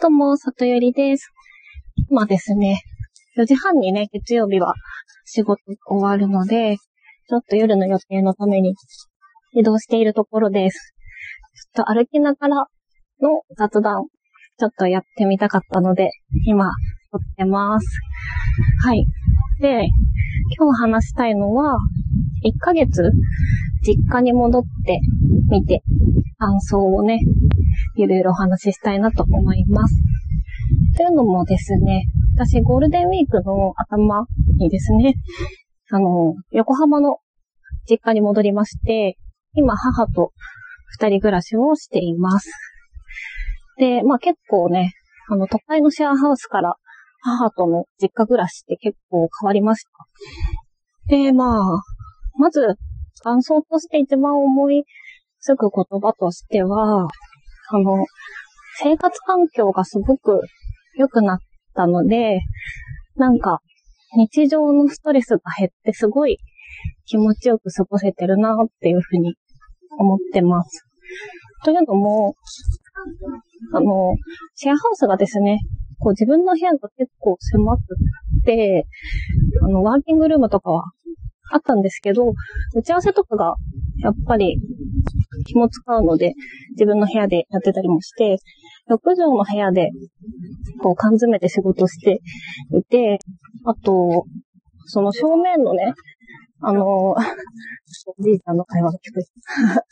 どうも、里よりです。今ですね、4時半にね、月曜日は仕事終わるので、ちょっと夜の予定のために移動しているところです。ちょっと歩きながらの雑談、ちょっとやってみたかったので、今、撮ってます。はい。で、今日話したいのは、1ヶ月、実家に戻ってみて、感想をね、いろいろお話ししたいなと思います。というのもですね、私ゴールデンウィークの頭にですね、あの、横浜の実家に戻りまして、今母と二人暮らしをしています。で、まあ結構ね、あの、都会のシェアハウスから母との実家暮らしって結構変わりました。で、まあ、まず、感想として一番思いつく言葉としては、あの、生活環境がすごく良くなったので、なんか、日常のストレスが減ってすごい気持ちよく過ごせてるなっていうふうに思ってます。というのも、あの、シェアハウスがですね、こう自分の部屋が結構狭くて、あの、ワーキングルームとかはあったんですけど、打ち合わせとかがやっぱり気も使うので、自分の部屋でやってたりもして、6畳の部屋で、こう缶詰めて仕事していて、あと、その正面のね、あの、おじいちゃんの会話が聞く。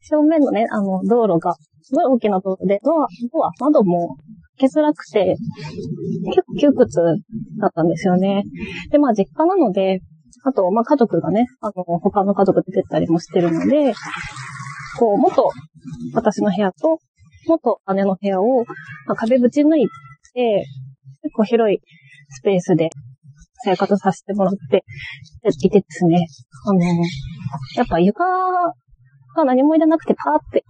正面のね、あの、道路が、すごい大きな道路で、ドア、ドア、窓も開けづらくて、結構窮屈だったんですよね。で、まあ実家なので、あと、まあ家族がね、あの、他の家族出てったりもしてるので、こう、元、私の部屋と、元姉の部屋を、まあ、壁ぶち抜いて、結構広いスペースで生活させてもらっていてですね、あの、やっぱ床が何も入れなくてパーって、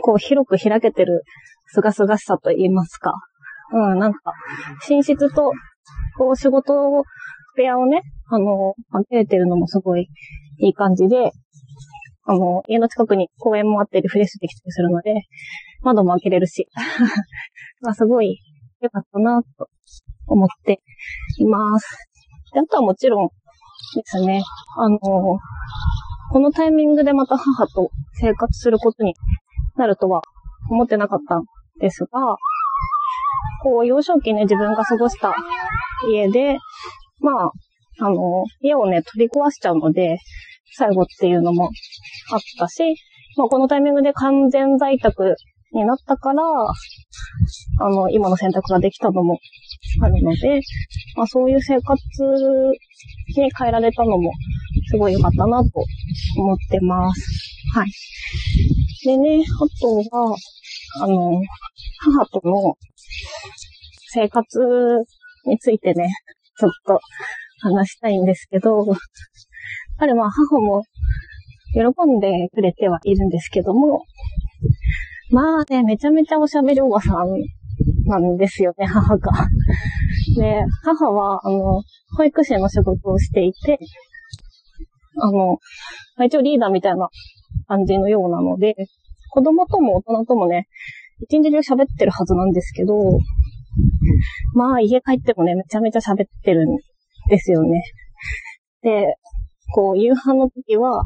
こう広く開けてるすがすがしさと言いますか。うん、なんか、寝室と、こう仕事部屋をね、あの、分けれてるのもすごいいい感じで、あの、家の近くに公園もあってリフレッシュできたりするので、窓も開けれるし、まあすごい良かったなと思っています。で、あとはもちろんですね、あの、このタイミングでまた母と生活することになるとは思ってなかったんですが、こう、幼少期ね、自分が過ごした家で、まあ、あの、家をね、取り壊しちゃうので、最後っていうのもあったし、まあ、このタイミングで完全在宅になったから、あの、今の選択ができたのもあるので、まあ、そういう生活に変えられたのも、すごい良かったなと思ってます。はい。でね、あとは、あの、母との生活についてね、ちょっと話したいんですけど、彼は母も喜んでくれてはいるんですけども、まあね、めちゃめちゃおしゃべりおばさんなんですよね、母が。で、母は、あの、保育士の仕事をしていて、あの、一応リーダーみたいな感じのようなので、子供とも大人ともね、一日中喋ってるはずなんですけど、まあ家帰ってもね、めちゃめちゃ喋ってるんですよね。で、こう、夕飯の時は、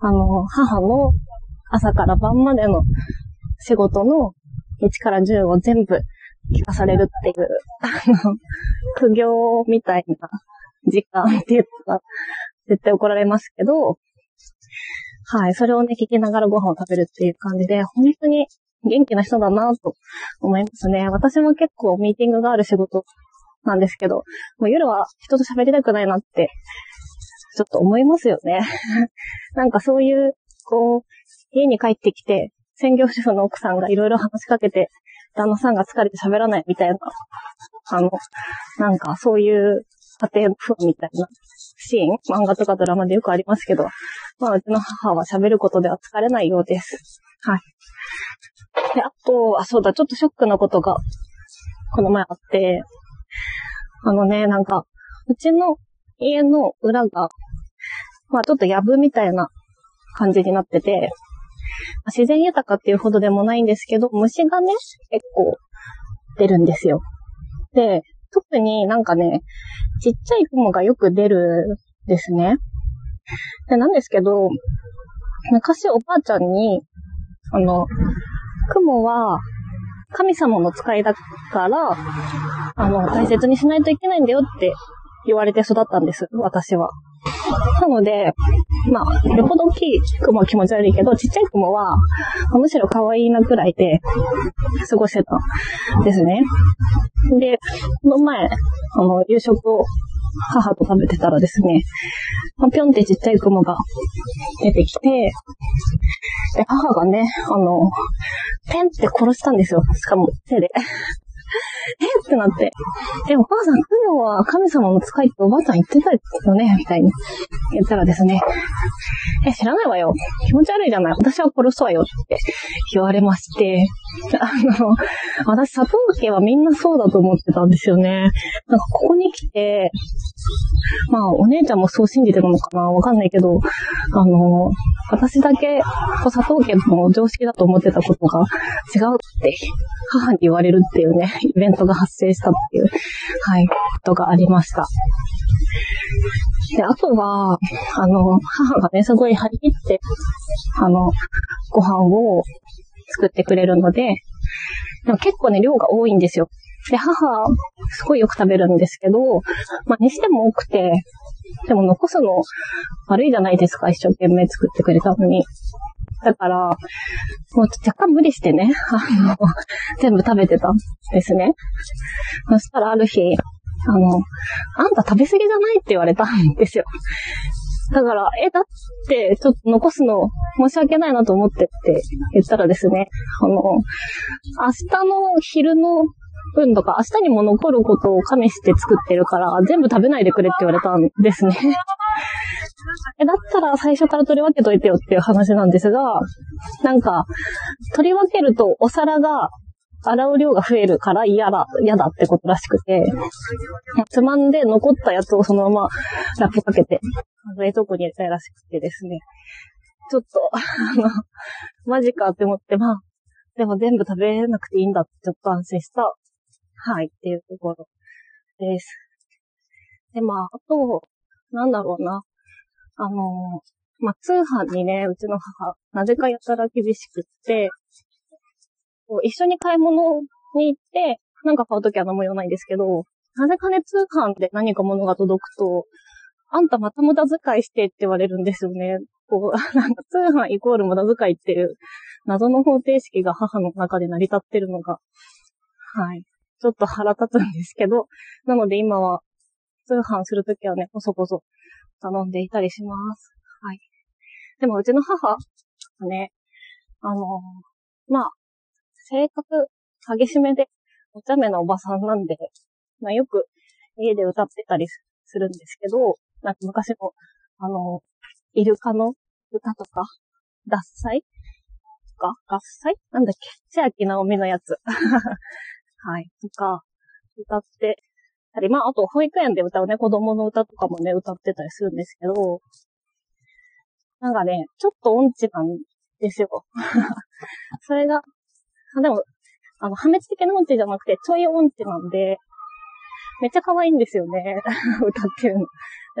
あの、母の朝から晩までの仕事の1から10を全部聞かされるっていう、あの、苦行みたいな時間って言ったら絶対怒られますけど、はい、それをね、聞きながらご飯を食べるっていう感じで、本当に元気な人だなと思いますね。私も結構ミーティングがある仕事なんですけど、もう夜は人と喋りたくないなって、ちょっと思いますよね。なんかそういう、こう、家に帰ってきて、専業主婦の奥さんがいろいろ話しかけて、旦那さんが疲れて喋らないみたいな、あの、なんかそういう家庭風みたいなシーン、漫画とかドラマでよくありますけど、まあうちの母は喋ることでは疲れないようです。はい。で、あと、あ、そうだ、ちょっとショックなことが、この前あって、あのね、なんか、うちの家の裏が、まあちょっと藪みたいな感じになってて、自然豊かっていうほどでもないんですけど、虫がね、結構出るんですよ。で、特になんかね、ちっちゃい雲がよく出るんですね。で、なんですけど、昔おばあちゃんに、あの、雲は神様の使いだから、あの、大切にしないといけないんだよって言われて育ったんです、私は。なので、まあ、よほど大きい雲は気持ち悪いけど、ちっちゃい雲は、むしろ可愛いなくらいで過ごしてたんですね。で、この前、あの、夕食を母と食べてたらですね、ぴょんってちっちゃい雲が出てきて、で、母がね、あの、ペンって殺したんですよ。しかも手で。えってなって。え、お母さん、雲は神様の使いっておばあさん言ってたよねみたいに言ったらですね。え、知らないわよ。気持ち悪いじゃない。私は殺すわよって言われまして。あの、私、佐藤家はみんなそうだと思ってたんですよね。なんかここに来て、まあ、お姉ちゃんもそう信じてるのかなわかんないけど、あの、私だけ、佐藤家の常識だと思ってたことが違うって母に言われるっていうね、イベントが発生したっていう、はい、ことがありました。で、あとは、あの、母がね、すごい張り切って、あの、ご飯を作ってくれるので、結構ね、量が多いんですよ。で、母、すごいよく食べるんですけど、まあ、にしても多くて、でも残すの悪いじゃないですか、一生懸命作ってくれたのに。だから、もう若干無理してね、あの、全部食べてたんですね。そしたらある日、あの、あんた食べ過ぎじゃない？って言われたんですよ。だから、え、だって、ちょっと残すの申し訳ないなと思ってって言ったらですね、あの、明日の昼の分とか、明日にも残ることを加味して作ってるから、全部食べないでくれって言われたんですね。え、だったら最初から取り分けといてよっていう話なんですが、なんか、取り分けるとお皿が洗う量が増えるから嫌だ、嫌だってことらしくて、つまんで残ったやつをそのままラップかけて、冷凍庫に入れたいらしくてですね。ちょっと、あの、マジかって思って、まあ、でも全部食べなくていいんだってちょっと安心した、はい、っていうところです。で、まあ、あと、なんだろうな。あの、まあ、通販にね、うちの母、なぜかやたら厳しくって、こう一緒に買い物に行って、なんか買うときは何も言わないんですけど、なぜかね、通販で何か物が届くと、あんたまた無駄遣いしてって言われるんですよね。こう、なんか通販イコール無駄遣いっていう謎の方程式が母の中で成り立ってるのが、はい。ちょっと腹立つんですけど、なので今は通販するときはね、こそこそ頼んでいたりします。はい。でもうちの母ね、あのまあ、性格激しめで、お茶目なおばさんなんで、まあよく家で歌ってたりするんですけど、なんか昔の、あの、イルカの歌とか、脱菜？とか、合祭なんだっけ？千秋直美のやつ。はい。とか、歌ってたり、まあ、あと保育園で歌うね、子供の歌とかもね、歌ってたりするんですけど、なんかね、ちょっと音痴なんですよ。それが、でも、あの、破滅的な音痴じゃなくて、ちょい音痴なんで、めっちゃ可愛いんですよね。歌ってるの。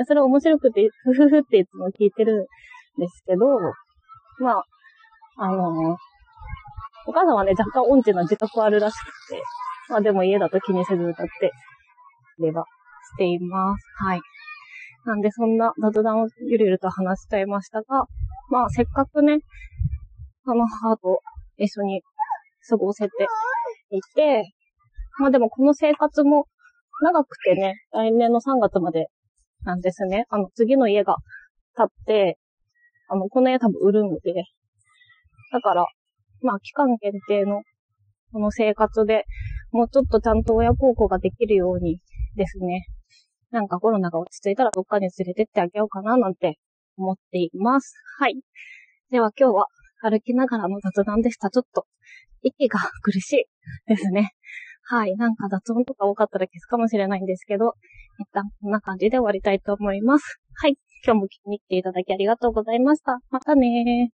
それ面白くて、ふふふっていつも聞いてるんですけど、まあ、あの、お母さんはね、若干音痴な自覚あるらしくて、まあでも家だと気にせず歌ってればしています。はい。なんでそんな雑談をゆるゆると話しちゃいましたが、まあせっかくね、あの母と一緒に過ごせていて、まあでもこの生活も長くてね、来年の3月までなんですね。あの次の家が建って、あの、この家多分売るんで、だから、まあ期間限定のこの生活でもうちょっとちゃんと親孝行ができるようにですね。なんかコロナが落ち着いたらどっかに連れてってあげようかななんて思っています。はい。では今日は歩きながらの雑談でした。ちょっと息が苦しいですね。はい。なんか雑音とか多かったら消すかもしれないんですけど、一旦こんな感じで終わりたいと思います。はい。今日も聞きに来ていただきありがとうございました。またねー。